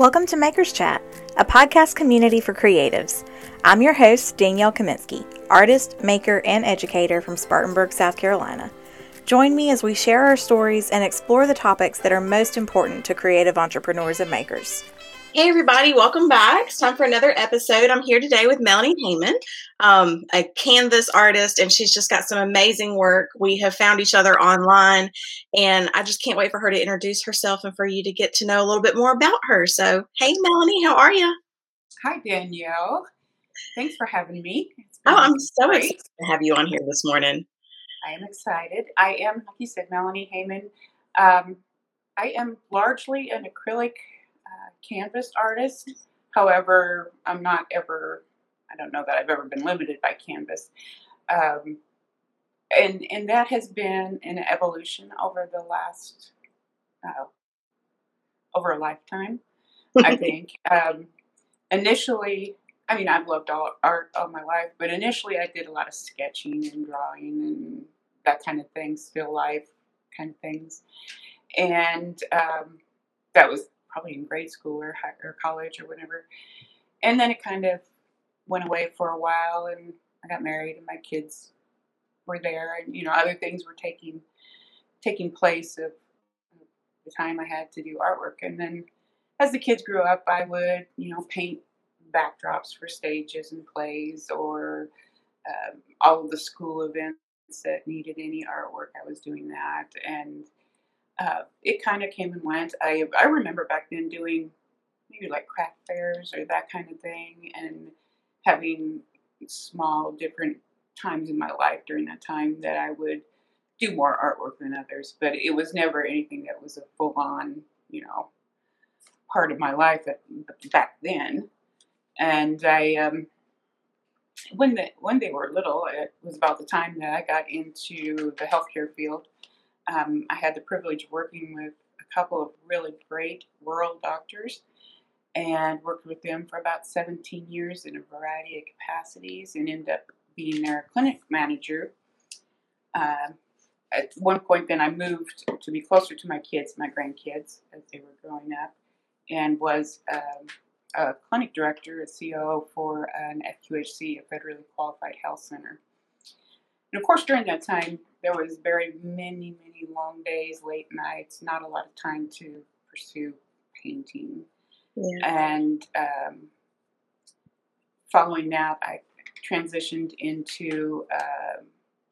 Welcome to Makers Chat, a podcast community for creatives. I'm your host, Danielle Kaminsky, artist, maker, and educator from Spartanburg, South Carolina. Join me as we share our stories and explore the topics that are most important to creative entrepreneurs and makers. Hey, everybody, welcome back. It's time for another episode. I'm here today with Melanie Heyman, um, a canvas artist, and she's just got some amazing work. We have found each other online, and I just can't wait for her to introduce herself and for you to get to know a little bit more about her. So, hey, Melanie, how are you? Hi, Danielle. Thanks for having me. Oh, I'm so great. excited to have you on here this morning. I am excited. I am, like you said, Melanie Heyman. Um, I am largely an acrylic uh, canvas artist. However, I'm not ever, I don't know that I've ever been limited by canvas. Um, and, and that has been an evolution over the last, uh, over a lifetime, I think. Um, initially, I mean, I've loved all art all my life, but initially I did a lot of sketching and drawing and that kind of thing, still life kind of things. And um, that was probably in grade school or, high, or college or whatever. And then it kind of went away for a while, and I got married, and my kids were there, and you know other things were taking taking place of the time I had to do artwork. And then as the kids grew up, I would you know paint backdrops for stages and plays, or um, all of the school events that needed any artwork. I was doing that, and uh, it kind of came and went. I I remember back then doing maybe like craft fairs or that kind of thing, and having small different times in my life during that time that I would do more artwork than others. But it was never anything that was a full on, you know, part of my life at, back then. And I, um, when the when they were little, it was about the time that I got into the healthcare field um, I had the privilege of working with a couple of really great rural doctors and worked with them for about 17 years in a variety of capacities and ended up being their clinic manager. Uh, at one point, then I moved to be closer to my kids, my grandkids, as they were growing up, and was um, a clinic director, a COO for an FQHC, a federally qualified health center. And of course, during that time, there was very many, many long days, late nights, not a lot of time to pursue painting. Yeah. And um, following that, I transitioned into uh,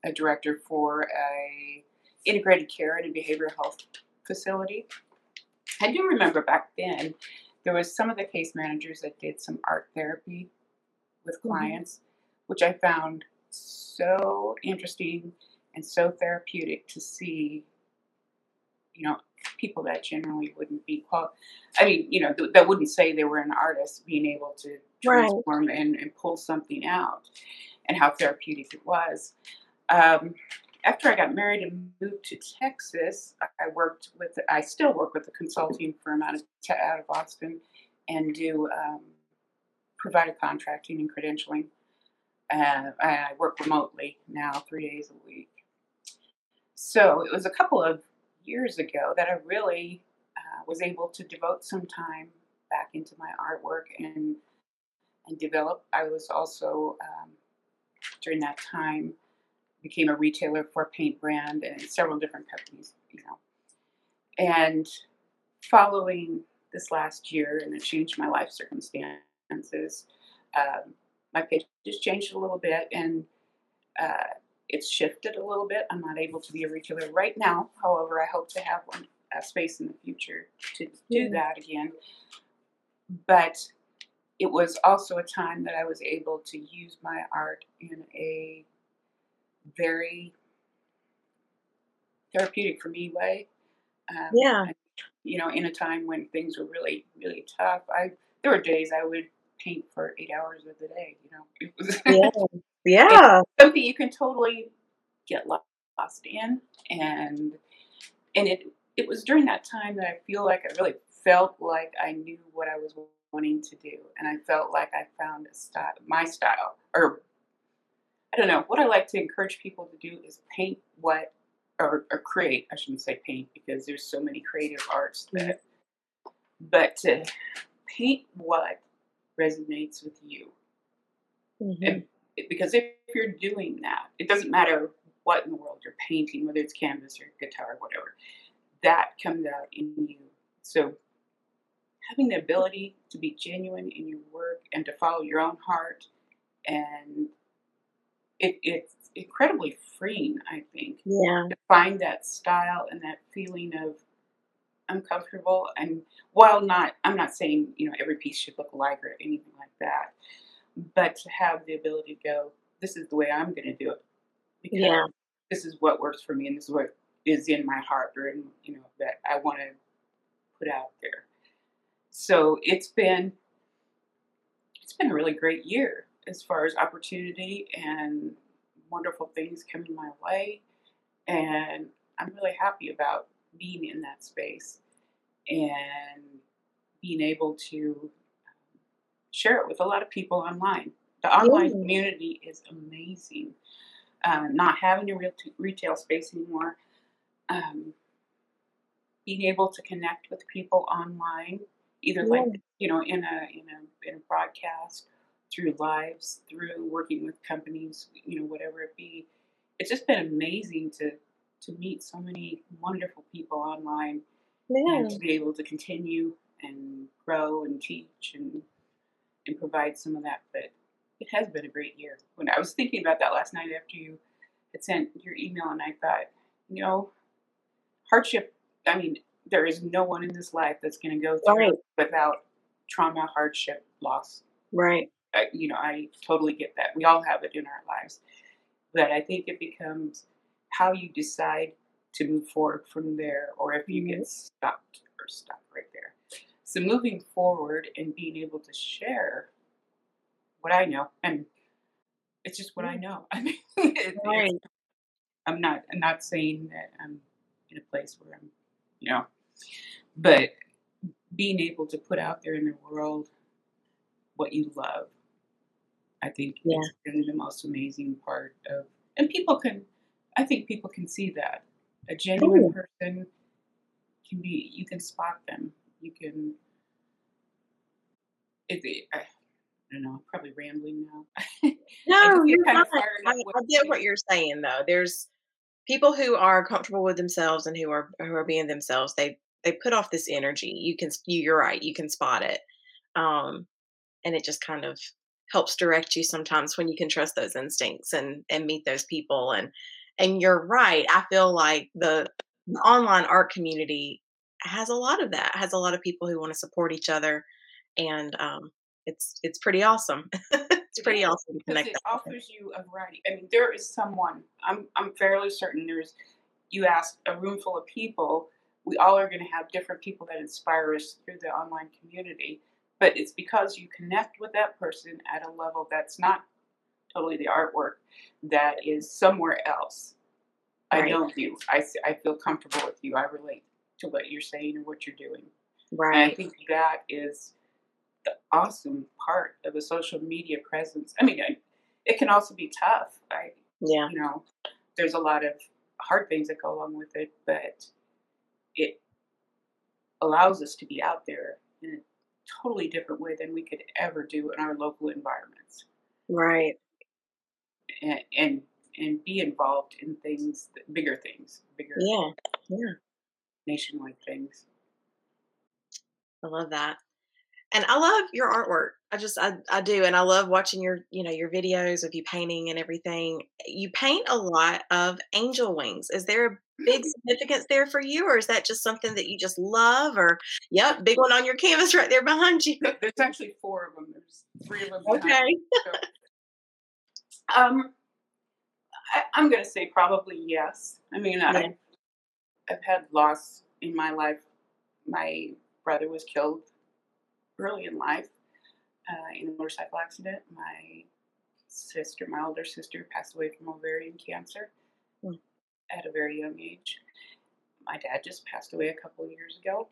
a director for a integrated care and a behavioral health facility. I do remember back then there was some of the case managers that did some art therapy with mm-hmm. clients, mm-hmm. which I found so interesting and so therapeutic to see, you know, people that generally wouldn't be qual. I mean, you know, th- that wouldn't say they were an artist, being able to transform right. and, and pull something out, and how therapeutic it was. Um, after I got married and moved to Texas, I worked with, I still work with a consulting firm out of, out of Austin and do um, provider contracting and credentialing. Uh, I work remotely now, three days a week. So it was a couple of years ago that I really uh, was able to devote some time back into my artwork and and develop. I was also um, during that time became a retailer for a paint brand and several different companies, you know. And following this last year and the change in my life circumstances, um, my page just changed a little bit and uh, it's shifted a little bit. I'm not able to be a retailer right now. However, I hope to have one a space in the future to do that again. But it was also a time that I was able to use my art in a very therapeutic for me way. Um, yeah. You know, in a time when things were really, really tough, I there were days I would paint for eight hours of the day. You know, it was yeah. Yeah. something you can totally get lost in. And and it it was during that time that I feel like I really felt like I knew what I was wanting to do. And I felt like I found a style my style. Or I don't know, what I like to encourage people to do is paint what or, or create, I shouldn't say paint because there's so many creative arts that but to paint what resonates with you. Mhm. And because if you're doing that, it doesn't matter what in the world you're painting, whether it's canvas or guitar, or whatever, that comes out in you. So having the ability to be genuine in your work and to follow your own heart and it, it's incredibly freeing, I think, Yeah. to find that style and that feeling of I'm comfortable and while not I'm not saying, you know, every piece should look alike or anything like that. But to have the ability to go, this is the way I'm gonna do it. Because Yeah. this is what works for me and this is what is in my heart or in, you know, that I wanna put out there. So it's been it's been a really great year as far as opportunity and wonderful things coming my way. And I'm really happy about being in that space and being able to um, share it with a lot of people online. The online community is amazing. Uh, not having a real retail space anymore, um, being able to connect with people online, either Yeah. like you know in a in a in a broadcast, through lives, through working with companies, you know whatever it be. It's just been amazing to to meet so many wonderful people online Yeah. and to be able to continue and grow and teach and and provide some of that. But it has been a great year. When I was thinking about that last night after you had sent your email, and I thought, you know, hardship. I mean, there is no one in this life that's going to go through Right. without trauma, hardship, loss. Right. I, you know, I totally get that. We all have it in our lives, but I think it becomes how you decide to move forward from there, or if you get mm-hmm. stopped or stuck right there. So moving forward and being able to share what I know, and it's just what I mm-hmm. know. I mean right. I'm not. I'm not saying that I'm in a place where I'm, you know, but being able to put out there in the world what you love, I think Yeah. is really the most amazing part of. And people can, I think people can see that a genuine Ooh. person can be. You can spot them. You can. It, it, I, I don't know. I'm probably rambling now. No, you're not. I, I get what you're saying though. There's people who are comfortable with themselves and who are who are being themselves. They they put off this energy. You can you're right. You can spot it, um, and it just kind of helps direct you sometimes when you can trust those instincts and and meet those people and and you're right. I feel like the, the online art community has a lot of that. Has a lot of people who want to support each other, and um, it's it's pretty awesome. it's pretty is, awesome to because connect. it offers you a variety. I mean, there is someone. I'm I'm fairly certain there's. You ask a room full of people. We all are going to have different people that inspire us through the online community, but it's because you connect with that person at a level that's not totally the artwork, that is somewhere else. I Right. know you. I, I feel comfortable with you. I relate to what you're saying and what you're doing. Right. And I think that is the awesome part of a social media presence. I mean, I, it can also be tough. I, Yeah. you know, there's a lot of hard things that go along with it, but it allows us to be out there in a totally different way than we could ever do in our local environments, Right. And and, and be involved in things, bigger things, bigger Yeah. Yeah. nationwide things. I love that. And I love your artwork. I just I, I do and I love watching your, you know, your videos of you painting and everything. You paint a lot of angel wings. Is there a big significance there for you or is that just something that you just love or yep, big one on your canvas right there behind you. There's actually four of them. There's three of them. Okay. so. Um, I, I'm going to say probably yes. I mean, Yeah. I, I've had loss in my life. My brother was killed early in life uh, in a motorcycle accident. My sister, my older sister, passed away from ovarian cancer Hmm. at a very young age. My dad just passed away a couple of years ago.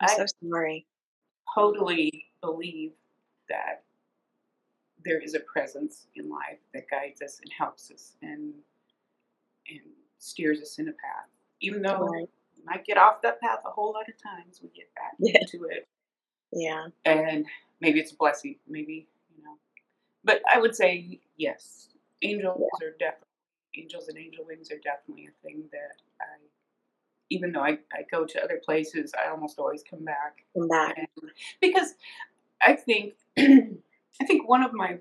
I'm I so sorry. totally believe that there is a presence in life that guides us and helps us and and steers us in a path. Even though Right. we might get off that path a whole lot of times, we get back Yeah. into it. Yeah. And maybe it's a blessing, maybe, you know. But I would say yes. Angels yeah. are definitely angels and angel wings are definitely a thing that I even though I, I go to other places, I almost always come back. Come back. And, because I think I think one of my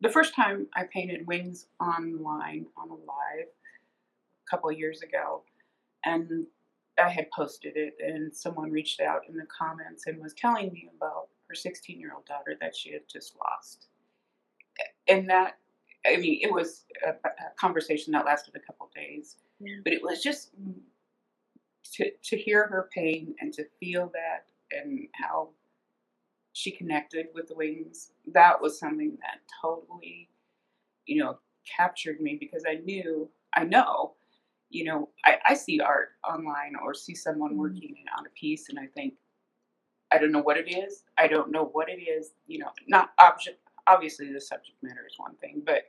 the first time I painted wings online on a live a couple of years ago, and I had posted it, and someone reached out in the comments and was telling me about her 16 year old daughter that she had just lost. And that, I mean, it was a, a conversation that lasted a couple days, yeah. but it was just to, to hear her pain and to feel that and how she connected with the wings, that was something that totally, you know, captured me because I knew, I know, you know, I, I see art online or see someone mm-hmm. working on a piece and I think, I don't know what it is. I don't know what it is. You know, not object. Obviously, the subject matter is one thing, but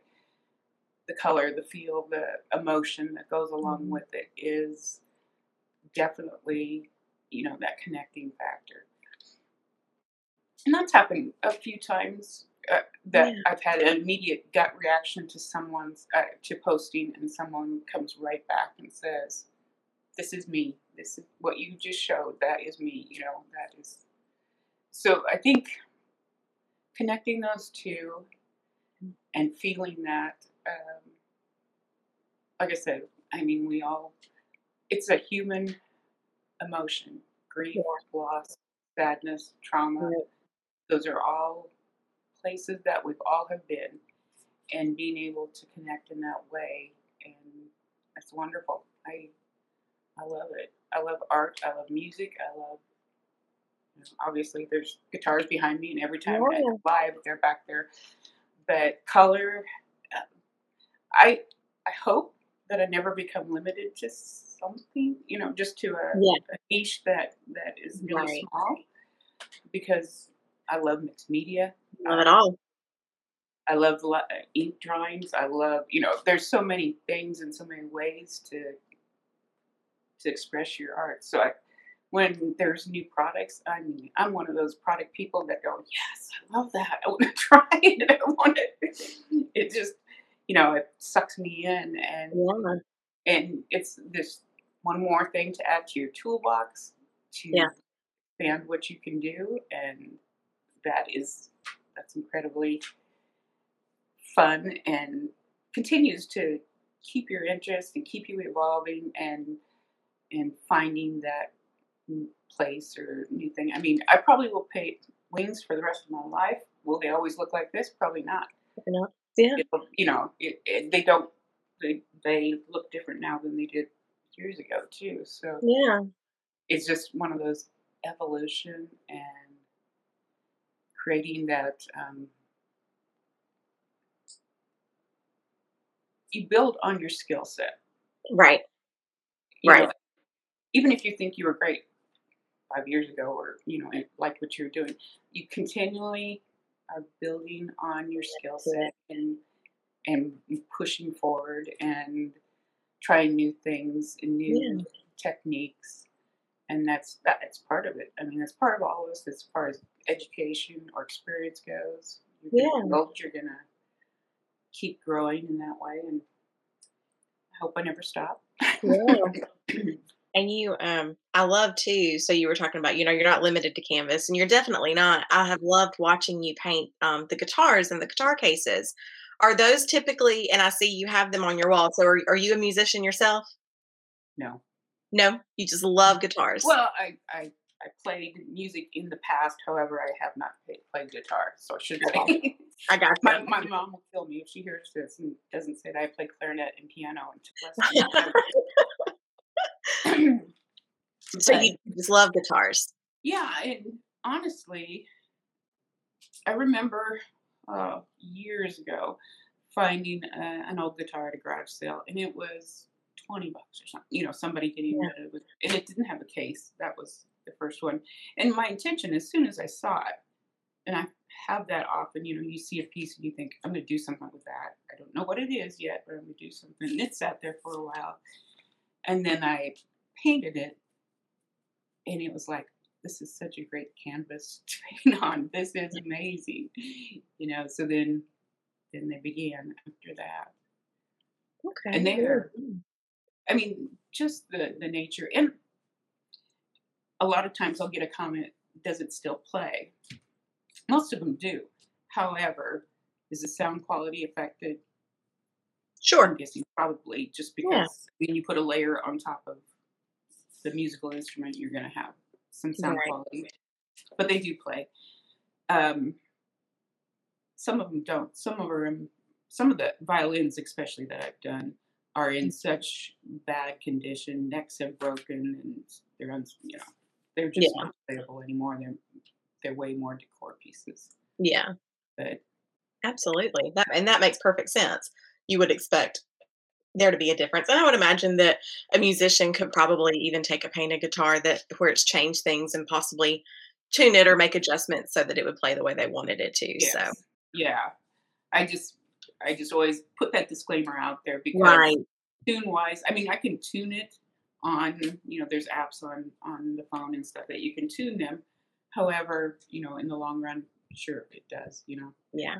the color, the feel, the emotion that goes along mm-hmm. with it is definitely, you know, that connecting factor and that's happened a few times uh, that yeah. I've had an immediate gut reaction to someone's uh, to posting, and someone comes right back and says, "This is me. This is what you just showed. That is me. You know, that is." So I think connecting those two and feeling that, um, like I said, I mean, we all, it's a human emotion grief, yeah. loss, sadness, trauma. Right those are all places that we've all have been and being able to connect in that way and it's wonderful i i love it i love art i love music i love you know, obviously there's guitars behind me and every time oh, yeah. i live they're back there but color i i hope that i never become limited to something you know just to a, yeah. a niche that that is really right. small because I love mixed media. Love it um, all. I love uh, ink drawings. I love, you know, there's so many things and so many ways to to express your art. So I, when there's new products, I mean, I'm one of those product people that go, yes, I love that. I want to try it. I want it. It just, you know, it sucks me in, and yeah. and it's this one more thing to add to your toolbox to yeah. expand what you can do and that is that's incredibly fun and continues to keep your interest and keep you evolving and and finding that place or new thing. I mean, I probably will paint wings for the rest of my life. Will they always look like this? Probably not. No. Yeah. It, you know, it, it, they don't. They they look different now than they did years ago too. So yeah, it's just one of those evolution and creating that um, you build on your skill set. Right. You right. Know, even if you think you were great five years ago or, you know, like what you're doing, you continually are building on your skill set and and pushing forward and trying new things and new yeah. techniques and that's that's part of it. I mean, that's part of all of this as far as education or experience goes. You're yeah, gonna you're gonna keep growing in that way, and I hope I never stop. Yeah. and you, um, I love too. So you were talking about, you know, you're not limited to canvas, and you're definitely not. I have loved watching you paint um, the guitars and the guitar cases. Are those typically? And I see you have them on your wall. So are, are you a musician yourself? No. No, you just love guitars. Well, I, I, I played music in the past. However, I have not played, played guitar, so I should say. I got my, my mom will kill me if she hears this and doesn't say that I play clarinet and piano and so you just love guitars. Yeah, and honestly, I remember uh, years ago finding a, an old guitar at a garage sale, and it was 20 bucks or something. You know, somebody getting yeah. rid of it. And it didn't have a case. That was the first one. And my intention, as soon as I saw it, and I have that often, you know, you see a piece and you think, I'm going to do something with that. I don't know what it is yet, but I'm going to do something. And it sat there for a while. And then I painted it. And it was like, this is such a great canvas to paint on. This is amazing, you know. So then, then they began after that, Okay. and they're, I mean, just the the nature, and a lot of times I'll get a comment, "Does it still play?" Most of them do. However, is the sound quality affected? Sure. I'm guessing probably just because Yeah. when you put a layer on top of the musical instrument, you're going to have some sound Right. quality. But they do play. Um, some of them don't. Some of them, some of the violins, especially that I've done, are in such bad condition. Necks have broken, and they're uns- you know they're just Yeah. not playable anymore. They're they're way more decor pieces. Yeah. But Absolutely. That and that makes perfect sense. You would expect there to be a difference. And I would imagine that a musician could probably even take a painted guitar that where it's changed things and possibly tune it or make adjustments so that it would play the way they wanted it to. So yeah, I just I just always put that disclaimer out there because right. tune wise i mean i can tune it on you know there's apps on on the phone and stuff that you can tune them however you know in the long run sure it does you know Yeah.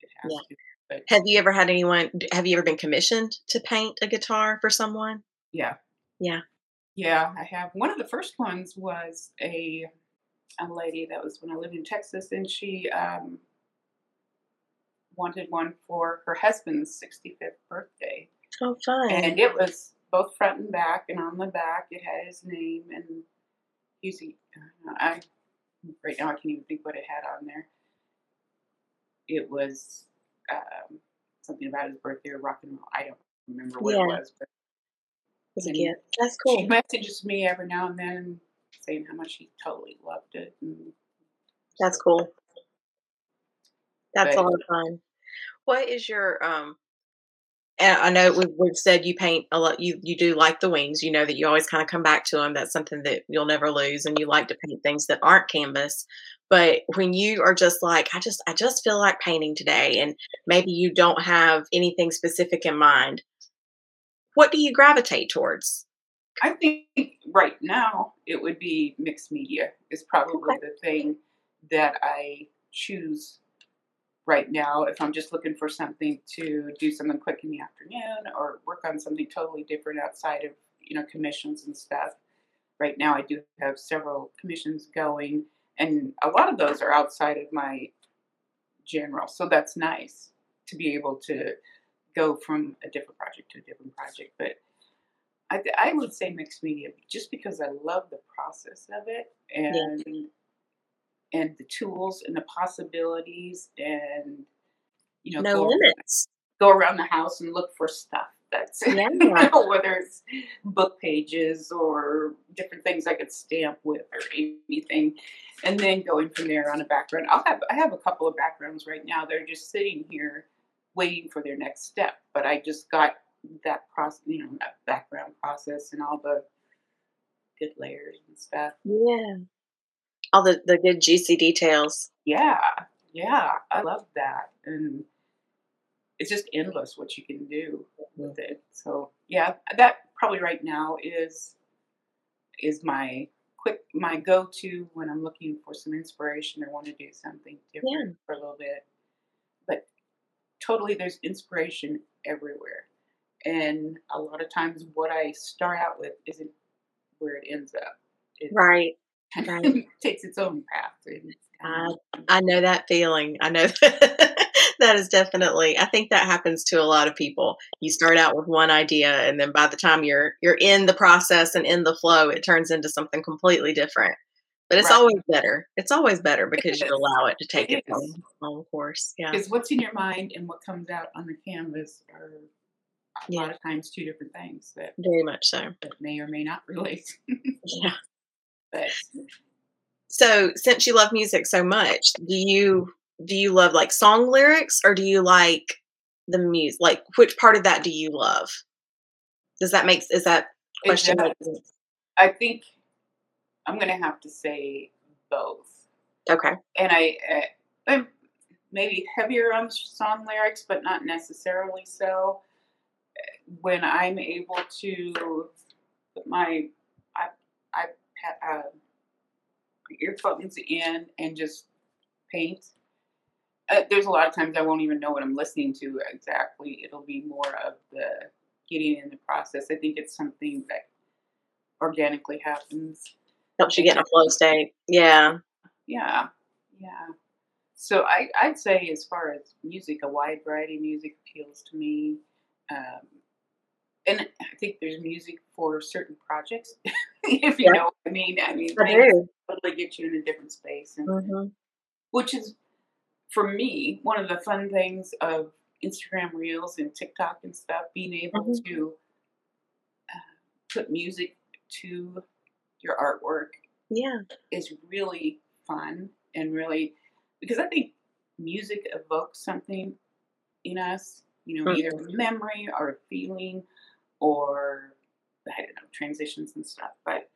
it has Yeah. to but Have you ever had anyone have you ever been commissioned to paint a guitar for someone? yeah Yeah. yeah i have one of the first ones was a a lady that was when i lived in texas and she um wanted one for her husband's 65th birthday Oh fun. and it was both front and back, and on the back it had his name and he's I right now I can't even think what it had on there. It was um, something about his birthday or rock and roll. I don't remember what Yeah. it was, but As a gift. That's cool. she messages me every now and then saying how much he totally loved it. And That's cool. That's a lot of fun. What is your um? And I know we've, we've said you paint a lot. You you do like the wings. You know that you always kind of come back to them. That's something that you'll never lose, and you like to paint things that aren't canvas. But when you are just like, I just I just feel like painting today, and maybe you don't have anything specific in mind. What do you gravitate towards? I think right now it would be mixed media is probably Okay. the thing that I choose right now if I'm just looking for something to do something quick in the afternoon or work on something totally different outside of you know commissions and stuff. Right now I do have several commissions going and a lot of those are outside of my general. So that's nice to be able to go from a different project to a different project. But I, I would say mixed media just because I love the process of it and and the tools and the possibilities and you know No go, limits. go around the house and look for stuff that's Yeah. whether it's book pages or different things I could stamp with or anything and then going from there on a background I'll have I have a couple of backgrounds right now they're just sitting here waiting for their next step but I just got that process you know that background process and all the good layers and stuff Yeah. All the the good juicy details. yeah yeah i love that. And it's just endless what you can do with it. So yeah that probably right now is is my quick my go-to when i'm looking for some inspiration or want to do something different for a little bit. But totally there's inspiration everywhere. And a lot of times what i start out with isn't where it ends up. It Right. Right. takes its own path I I know that feeling. I know that is definitely. I think that happens to a lot of people. You start out with one idea, and then by the time you're you're in the process and in the flow, it turns into something completely different. But it's Right. always better. It's always better because you allow it to take It its own, own course. Yeah. Because what's in your mind and what comes out on the canvas are a Yeah. lot of times two different things that, Very much so. that may or may not relate. Yeah. But So, since you love music so much, do you do you love like song lyrics or do you like the music? Like, which part of that do you love? Does that make is that question? does. make sense? I think I'm going to have to say both. Okay. And I, uh, I'm maybe heavier on song lyrics, but not necessarily so. When I'm able to put my Uh, earphones in and just paint. Uh, there's a lot of times I won't even know what I'm listening to exactly. It'll be more of the getting in the process. I think it's something that organically happens. Helps you get in a flow state. Yeah. Yeah, yeah. So I, I'd say, as far as music, a wide variety of music appeals to me. Um, and I think there's music for certain projects, if you Yeah. know what I mean. I mean, things totally get you in a different space, and hmm which is for me one of the fun things of Instagram Reels and TikTok and stuff. Being able Mhm. to uh, put music to your artwork Yeah. is really fun and really because I think music evokes something in us, you know, Mhm. either memory or feeling or I don't know, transitions and stuff. But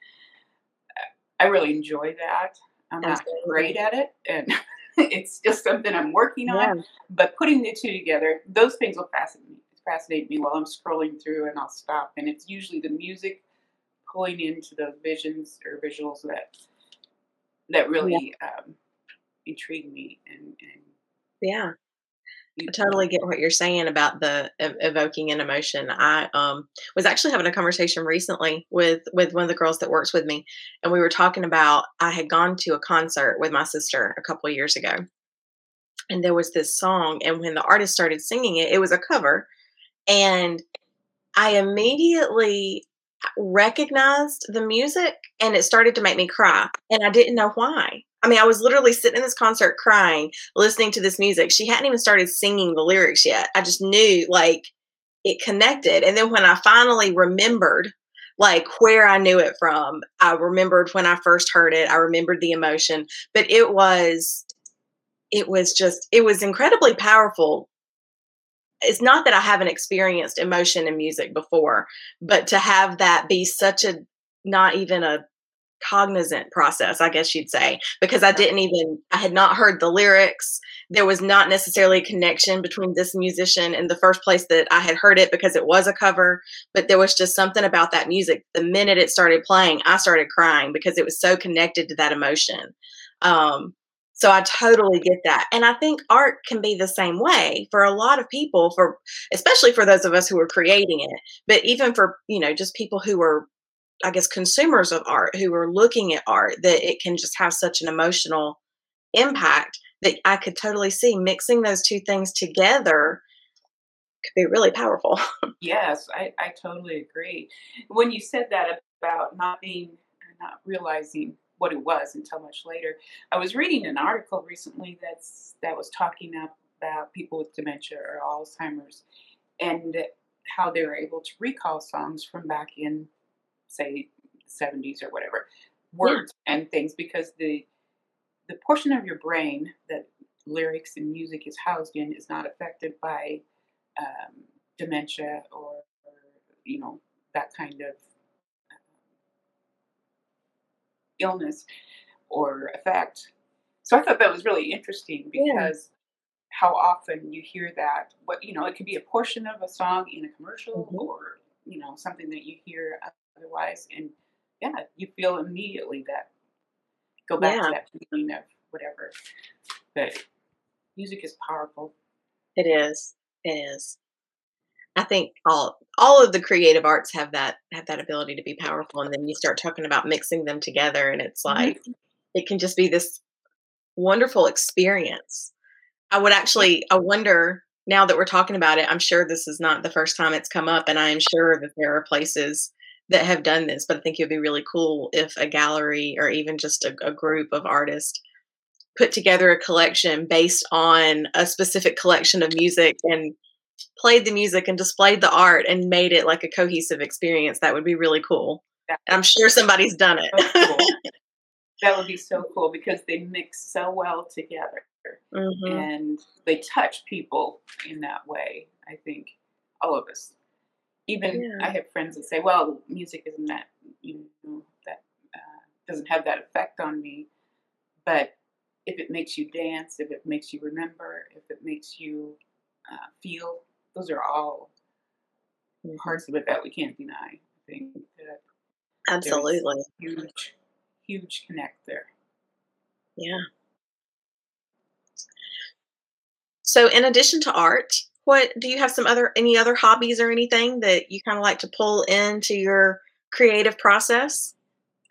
I really enjoy that. I'm not Absolutely. great at it and it's just something I'm working on. Yeah. But putting the two together, those things will fascinate me, fascinate me while I'm scrolling through and I'll stop. And it's usually the music pulling into those visions or visuals that that really um, intrigue me and, and Yeah. I totally get what you're saying about the ev- evoking an emotion. I um was actually having a conversation recently with with one of the girls that works with me, and we were talking about I had gone to a concert with my sister a couple years ago, and there was this song, and when the artist started singing it, it was a cover, and I immediately recognized the music, and it started to make me cry, and I didn't know why. I mean, I was literally sitting in this concert crying listening to this music. She hadn't even started singing the lyrics yet. I just knew like it connected. And then when I finally remembered like where I knew it from, I remembered when I first heard it. I remembered the emotion, but it was it was just it was incredibly powerful. It's not that I haven't experienced emotion in music before, but to have that be such a not even a cognizant process, I guess you'd say, because I didn't even, I had not heard the lyrics. There was not necessarily a connection between this musician and the first place that I had heard it because it was a cover, but there was just something about that music. The minute it started playing, I started crying because it was so connected to that emotion. Um, so I totally get that. And I think art can be the same way for a lot of people, for especially for those of us who are creating it, but even for, you know, just people who are I guess consumers of art who are looking at art that it can just have such an emotional impact that I could totally see mixing those two things together could be really powerful. Yes, I, I totally agree. When you said that about not being, not realizing what it was until much later, I was reading an article recently that's that was talking about people with dementia or Alzheimer's, and how they were able to recall songs from back in, say, the 70s or whatever, words and things because the the portion of your brain that lyrics and music is housed in is not affected by um, dementia or, or you know that kind of um, illness or effect. So I thought that was really interesting Yeah. because how often you hear that what you know it could be a portion of a song in a commercial Mhm. or you know something that you hear otherwise and yeah you feel immediately that go back Yeah. to that feeling of whatever but music is powerful It is. It is. I think all all of the creative arts have that have that ability to be powerful and then you start talking about mixing them together and it's Mhm. like it can just be this wonderful experience. I would actually I wonder now that we're talking about it, I'm sure this is not the first time it's come up and I am sure that there are places that have done this, but I think it would be really cool if a gallery or even just a, a group of artists put together a collection based on a specific collection of music and played the music and displayed the art and made it like a cohesive experience. That would be really cool. I'm sure somebody's done it. so cool. that would be so cool because they mix so well together Mhm. and they touch people in that way i think all of us even Yeah. i have friends that say well music isn't that you know that uh, doesn't have that effect on me but if it makes you dance if it makes you remember if it makes you uh, feel those are all Mhm. parts of it that we can't deny i think that Absolutely. huge huge connect there Yeah. So, in addition to art, what do you have some other any other hobbies or anything that you kind of like to pull into your creative process?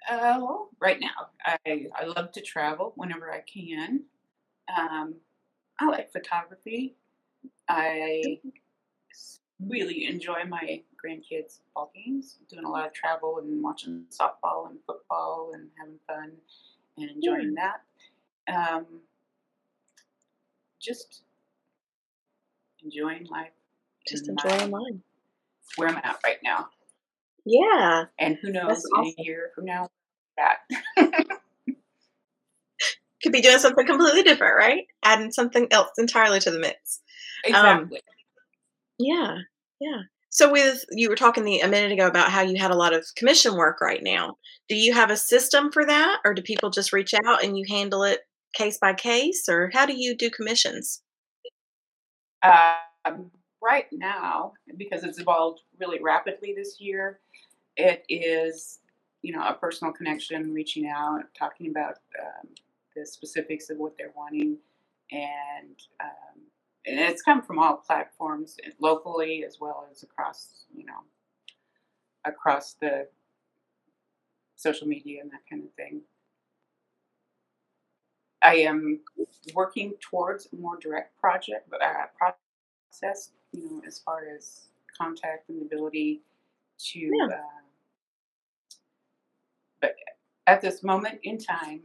Uh, well, right now, I, I love to travel whenever I can. Um, I like photography. I really enjoy my grandkids' ball games, doing a lot of travel and watching softball and football and having fun and enjoying that. Um, just enjoying life. Just enjoying life. where I'm at right now. Yeah. And who knows That's in a year from now that. Could be doing something completely different, right? Adding something else entirely to the mix. exactly. Yeah. Yeah. So with you were talking the, a minute ago about how you had a lot of commission work right now. Do you have a system for that or do people just reach out and you handle it case by case or how do you do commissions? Um, right now, because it's evolved really rapidly this year, it is, you know, a personal connection, reaching out, talking about um, the specifics of what they're wanting, and um, and it's come from all platforms, locally as well as across, you know, across the social media and that kind of thing. I am working towards a more direct project uh, process, you know, as far as contact and ability to. Yeah. Uh, but at this moment in time,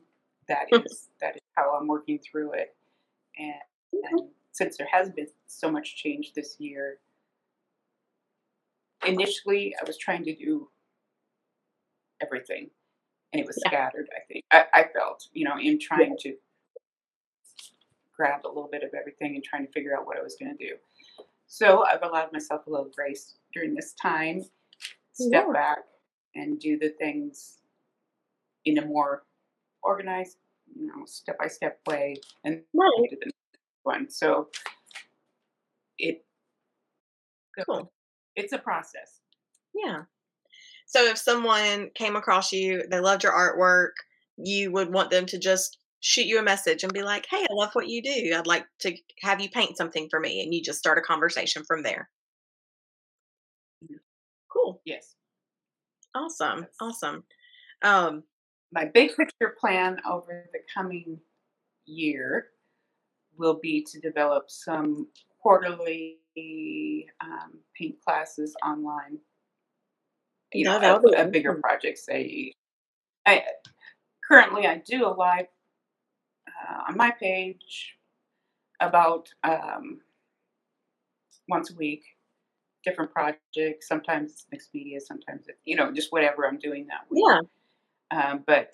that is that is how I'm working through it, and, and since there has been so much change this year, initially I was trying to do everything, and it was Yeah. scattered. I think I, I felt, you know, in trying to grab a little bit of everything and trying to figure out what I was going to do. So I've allowed myself a little grace during this time, step Yeah. back and do the things in a more organized, you know, step by step way, and Right. To the next one. So it Cool. it's a process. Yeah. So if someone came across you, they loved your artwork, you would want them to just shoot you a message and be like, "Hey, I love what you do. I'd like to have you paint something for me." And you just start a conversation from there. Cool. Yes. Awesome. Yes. Awesome. Um, my big picture plan over the coming year will be to develop some quarterly um, paint classes online. You know, a, a bigger project. Say, I currently I do a live uh, on my page about um, once a week, different projects. Sometimes it's mixed media, sometimes it, you know, just whatever I'm doing that week. yeah. Um, but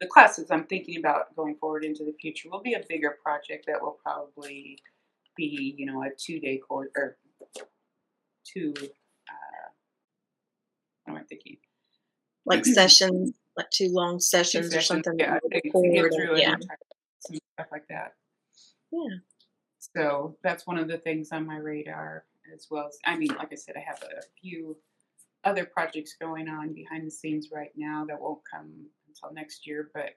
the classes I'm thinking about going forward into the future will be a bigger project that will probably be, you know, a two day course or two. Uh, what am I thinking? Like sessions, like two long Two sessions, or something. yeah, to, get through yeah. and stuff like that. Yeah. So that's one of the things on my radar, as well as I mean, like I said, I have a few other projects going on behind the scenes right now that won't come until next year, but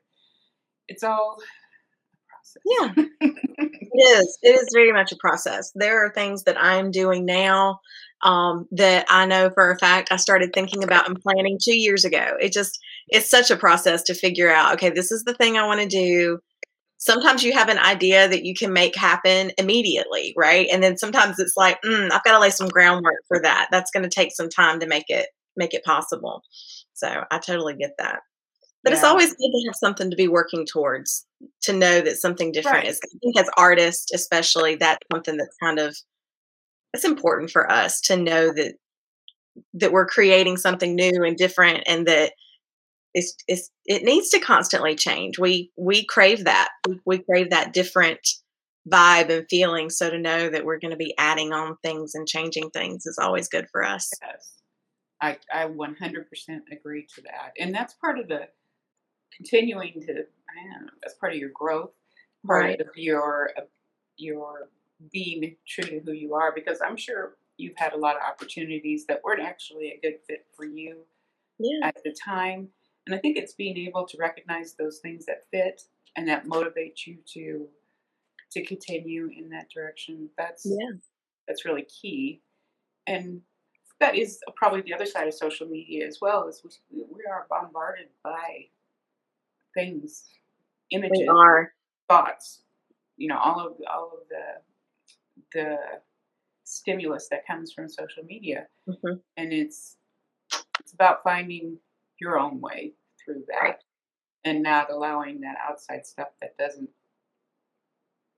it's all a process. Yeah. It is. It is very much a process. There are things that I'm doing now um, that I know for a fact I started thinking about and planning two years ago. It just, it's such a process to figure out, okay, this is the thing I want to do. Sometimes you have an idea that you can make happen immediately, right? And then sometimes it's like, mm, I've got to lay some groundwork for that. That's going to take some time to make it make it possible. So I totally get that. But it's always good to have something to be working towards, to know that something different Right. is. I think as artists, especially, that's something that's kind of it's important for us to know that that we're creating something new and different, and that it's, it's it needs to constantly change. We we crave that. We, we crave that different vibe and feeling. So to know that we're going to be adding on things and changing things is always good for us. Yes. I, I 100% agree to that. And that's part of the continuing to, I don't know, that's part of your growth, part Right. of your, uh, your being true to who you are, because I'm sure you've had a lot of opportunities that weren't actually a good fit for you Yeah. at the time. And I think it's being able to recognize those things that fit and that motivates you to to continue in that direction. That's Yeah. that's really key, and that is probably the other side of social media as well. Is we, we are bombarded by things, images, thoughts. You know, all of all of the the stimulus that comes from social media, Mhm. and it's it's about finding your own way through that, Right. and not allowing that outside stuff that doesn't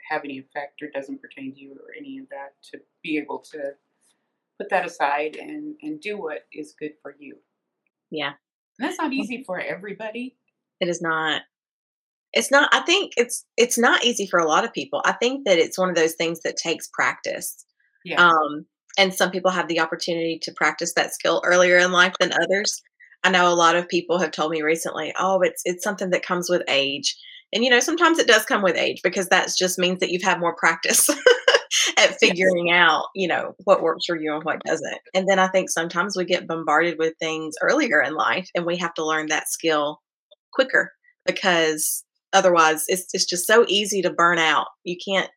have any effect or doesn't pertain to you or any of that to be able to put that aside and and do what is good for you. Yeah. And that's not easy for everybody. It is not. It's not. I think it's it's not easy for a lot of people. I think that it's one of those things that takes practice. Yeah. Um, and some people have the opportunity to practice that skill earlier in life than others. I know a lot of people have told me recently, "Oh, it's it's something that comes with age." And you know, sometimes it does come with age because that just means that you've had more practice at figuring out, you know, what works for you and what doesn't. And then I think sometimes we get bombarded with things earlier in life and we have to learn that skill quicker because otherwise it's it's just so easy to burn out. You can't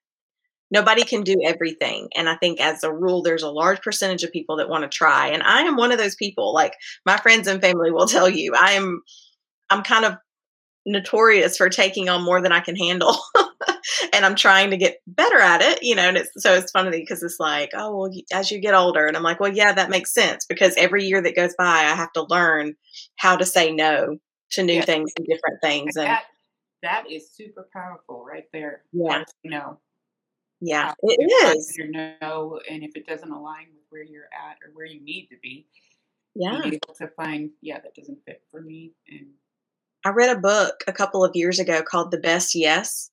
nobody can do everything. And I think as a rule there's a large percentage of people that want to try. And I am one of those people. Like my friends and family will tell you, I am I'm kind of notorious for taking on more than I can handle. and I'm trying to get better at it, you know, and it's so it's funny because it's like, oh, well, as you get older and I'm like, well, yeah, that makes sense because every year that goes by I have to learn how to say no to new Yes. things and different things and that that is super powerful right there. Yeah. Say no. yeah, it is. Your no, and if it doesn't align with where you're at or where you need to be, Yeah. being able to find, yeah, that doesn't fit for me. And I read a book a couple of years ago called The Best Yes.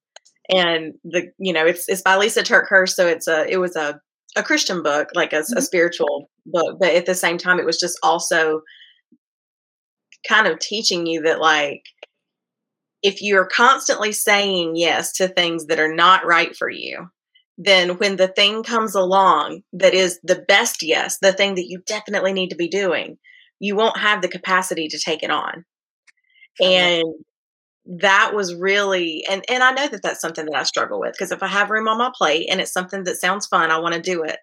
And the you know, it's it's by Lysa TerKeurst, so it's a it was a a Christian book, like a, a Mhm. spiritual book, but at the same time it was just also kind of teaching you that like if you're constantly saying yes to things that are not right for you, then when the thing comes along that is the best yes, the thing that you definitely need to be doing, you won't have the capacity to take it on. And that was really and and I know that that's something that I struggle with because if I have room on my plate and it's something that sounds fun I want to do it.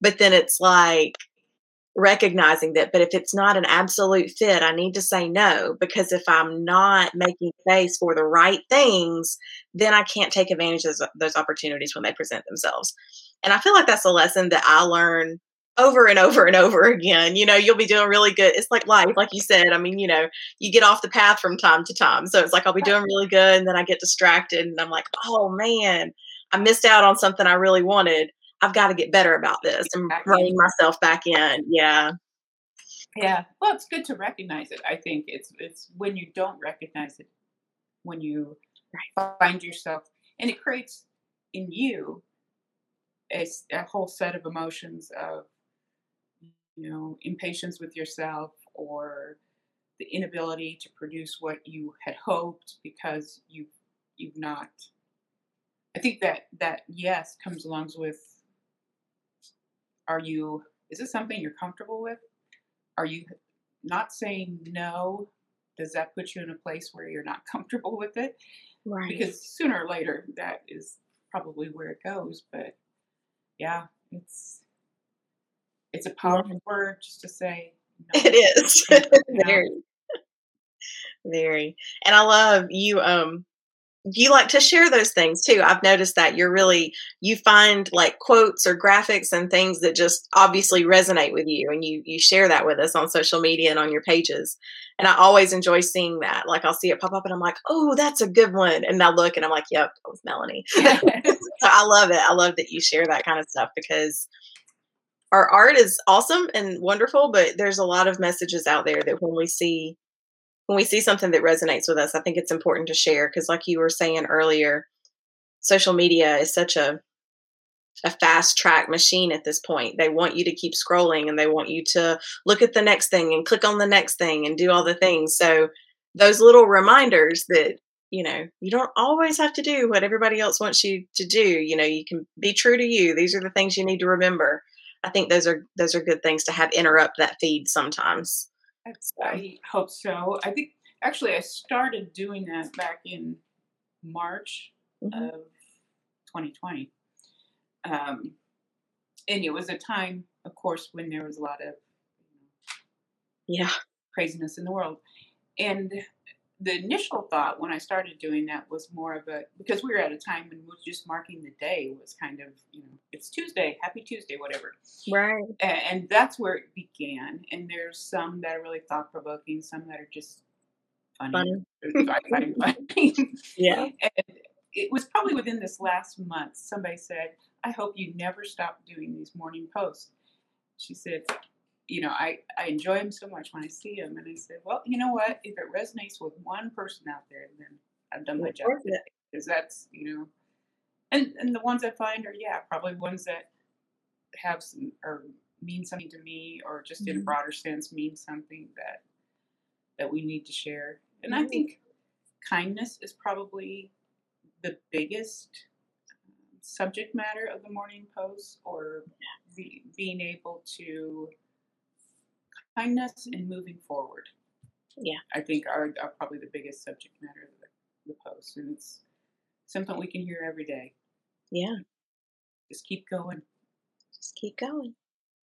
But then it's like recognizing that but if it's not an absolute fit I need to say no because if I'm not making space for the right things then I can't take advantage of those opportunities when they present themselves and I feel like that's a lesson that I learn over and over and over again. You know, you'll be doing really good. It's like life, like you said. I mean, you know, you get off the path from time to time. So it's like I'll be doing really good and then I get distracted and I'm like, oh man, I missed out on something I really wanted. I've got to get better about this and Back in. myself back in. Yeah. yeah, well, it's good to recognize it. I think it's it's when you don't recognize it, when you find yourself, and it creates in you a whole set of emotions of you know impatience with yourself or the inability to produce what you had hoped because you you've not i think that that yes comes along with are you is this something you're comfortable with are you not saying no does that put you in a place where you're not comfortable with it Right. because sooner or later that is probably where it goes but yeah it's it's a powerful word just to say no. it is. Yeah. Very. Very. And I love you um you like to share those things too. I've noticed that you're really you find like quotes or graphics and things that just obviously resonate with you and you you share that with us on social media and on your pages. And I always enjoy seeing that. Like I'll see it pop up and I'm like, "Oh, that's a good one." And I look and I'm like, "Yep, it was Melanie." so I love it. I love that you share that kind of stuff because our art is awesome and wonderful, but there's a lot of messages out there that when we see when we see something that resonates with us, I think it's important to share because like you were saying earlier, social media is such a a fast track machine at this point. They want you to keep scrolling and they want you to look at the next thing and click on the next thing and do all the things. So those little reminders that you know you don't always have to do what everybody else wants you to do you know you can be true to you these are the things you need to remember i think those are those are good things to have interrupt that feed sometimes I hope so. I think actually I started doing that back in March mm-hmm. of 2020. Um, and it was a time, of course, when there was a lot of yeah craziness in the world. And the initial thought when I started doing that was more of a because we were at a time when just marking the day was kind of you know it's Tuesday, Happy Tuesday, whatever. Right. And, and that's where it began. And there's some that are really thought provoking, some that are just funny. funny. funny. yeah. And it was probably within this last month somebody said, "I hope you never stop doing these morning posts." She said, you know, I, I enjoy them so much when I see them. And I said, well, you know what? If it resonates with one person out there, then I've done my job. Because that's, you know, and, and the ones I find are, yeah, probably ones that have some or mean something to me or just mm-hmm. in a mm-hmm. broader sense mean something that that we need to share. And mm-hmm. I think kindness is probably the biggest um, subject matter of the morning post or be, being able to kindness and moving forward. Yeah. I think are, are probably the biggest subject matter of the, the post. And it's something we can hear every day. Yeah. Just keep going. Just keep going.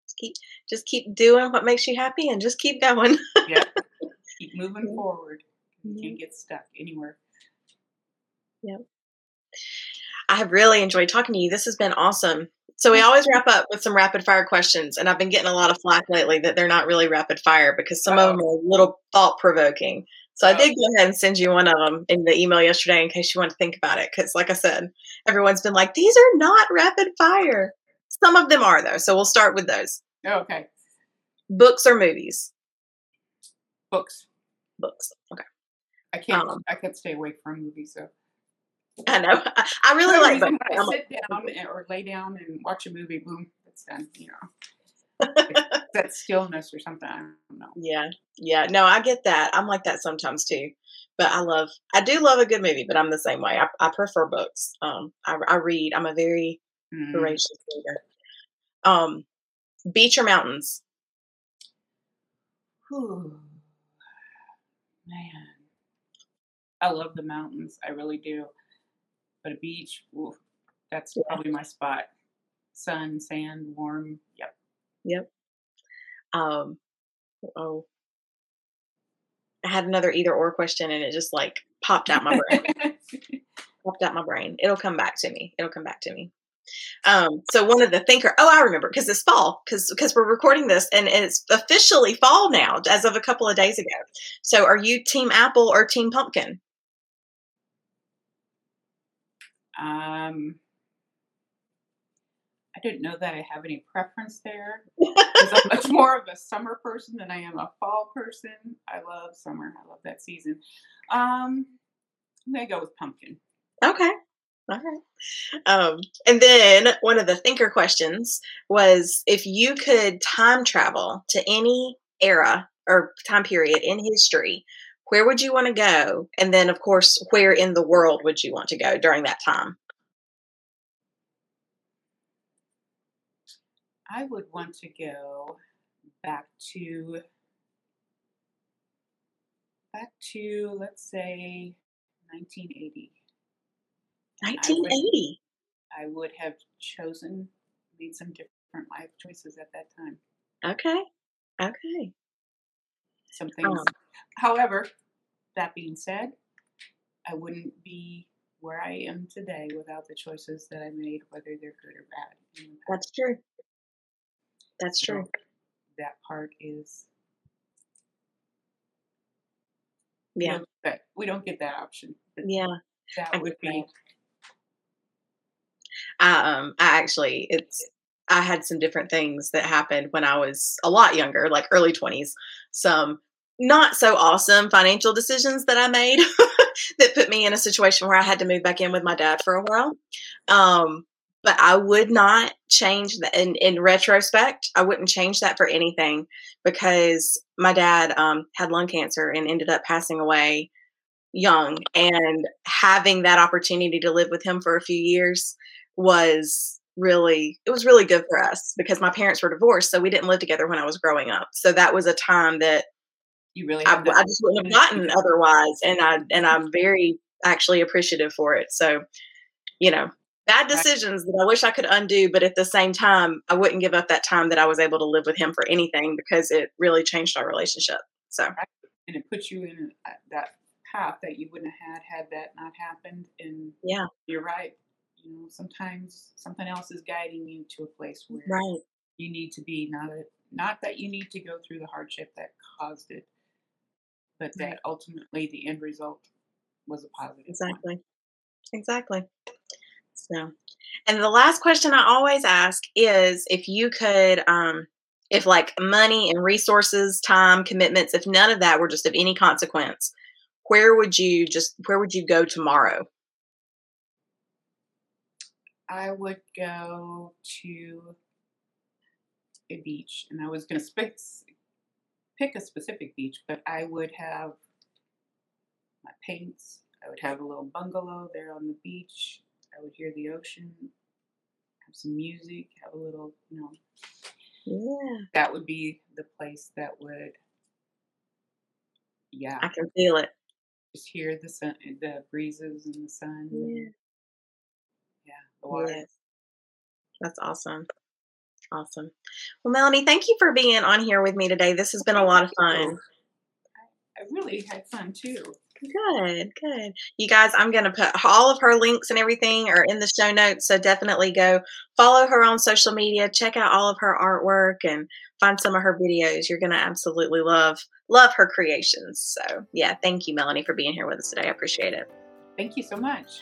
Just keep just keep doing what makes you happy and just keep going. yeah. Keep moving forward. You mm-hmm. can't get stuck anywhere. Yep. I have really enjoyed talking to you. This has been awesome. So we always wrap up with some rapid fire questions, and I've been getting a lot of flack lately that they're not really rapid fire because some oh. of them are a little thought provoking. So I did go ahead and send you one of them in the email yesterday in case you want to think about it. Because, like I said, everyone's been like, these are not rapid fire. Some of them are, though. So we'll start with those. Oh, okay. Books or movies? Books. Books. Okay. I can't. Um, I can't stay awake from movies. So I know. I really like When I sit down or lay down and watch a movie, boom, it's done. You know, that stillness or something. I don't know. Yeah, yeah. No, I get that. I'm like that sometimes too. But I love. I do love a good movie, but I'm the same way. I, I prefer books. Um, I, I read. I'm a very mm. voracious reader. Um, beach or mountains? Whew. Man, I love the mountains. I really do. But a beach, ooh, that's yeah. probably my spot. Sun, sand, warm. Yep. Yep. Um, oh, I had another either or question and it just like popped out my brain. popped out my brain. It'll come back to me. It'll come back to me. Um, so one of the thinker, oh, I remember because it's fall because because we're recording this and it's officially fall now as of a couple of days ago. So are you team apple or team pumpkin? Um, I don't know that I have any preference there because I'm much more of a summer person than I am a fall person. I love summer. I love that season. Um, I'm gonna go with pumpkin. Okay. All right. Um, and then one of the thinker questions was if you could time travel to any era or time period in history, where would you want to go? And then, of course, where in the world would you want to go during that time? I would want to go back to back to let's say 1980. 1980. I would, I would have chosen made some different life choices at that time. Okay. Okay. Some things. Um, However, that being said, I wouldn't be where I am today without the choices that I made, whether they're good or bad. That's true. That's true. So that part is. Yeah. We don't, we don't get that option. Yeah. That would be. I, um, I actually, it's, I had some different things that happened when I was a lot younger, like early 20s. Some not so awesome financial decisions that I made that put me in a situation where I had to move back in with my dad for a while. Um, but I would not change that. In, in retrospect, I wouldn't change that for anything because my dad um, had lung cancer and ended up passing away young. And having that opportunity to live with him for a few years was really it was really good for us because my parents were divorced so we didn't live together when i was growing up so that was a time that you really I, I, just wouldn't have gotten otherwise and i and i'm very actually appreciative for it. So, you know, bad decisions that I wish I could undo, but at the same time, I wouldn't give up that time that I was able to live with him for anything because it really changed our relationship. So, and it puts you in uh, that path that you wouldn't have had had that not happened. And yeah, you're right. You know, sometimes something else is guiding you to a place where right. you need to be. Not a, not that you need to go through the hardship that caused it, but right. that ultimately the end result was a positive. Exactly. One. Exactly. So, and the last question I always ask is if you could, um, if like money and resources, time, commitments, if none of that were just of any consequence, where would you just, where would you go tomorrow? I would go to a beach, and I was going to pick a specific beach, but I would have my paints. I would have a little bungalow there on the beach. I would hear the ocean, have some music, have a little, you know. Yeah. That would be the place that would, yeah. I can feel it. Just hear the sun, the breezes and the sun. Yeah. Yeah, water. Yes. That's awesome. Awesome. Well, Melanie, thank you for being on here with me today. This has been a lot of fun. I really had fun too. Good, good. You guys, I'm going to put all of her links and everything are in the show notes. So definitely go follow her on social media, check out all of her artwork and find some of her videos. You're going to absolutely love, love her creations. So yeah, thank you, Melanie, for being here with us today. I appreciate it. Thank you so much.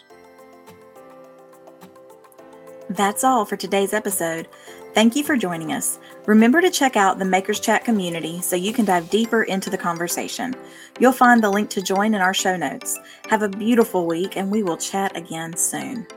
That's all for today's episode. Thank you for joining us. Remember to check out the Makers Chat community so you can dive deeper into the conversation. You'll find the link to join in our show notes. Have a beautiful week, and we will chat again soon.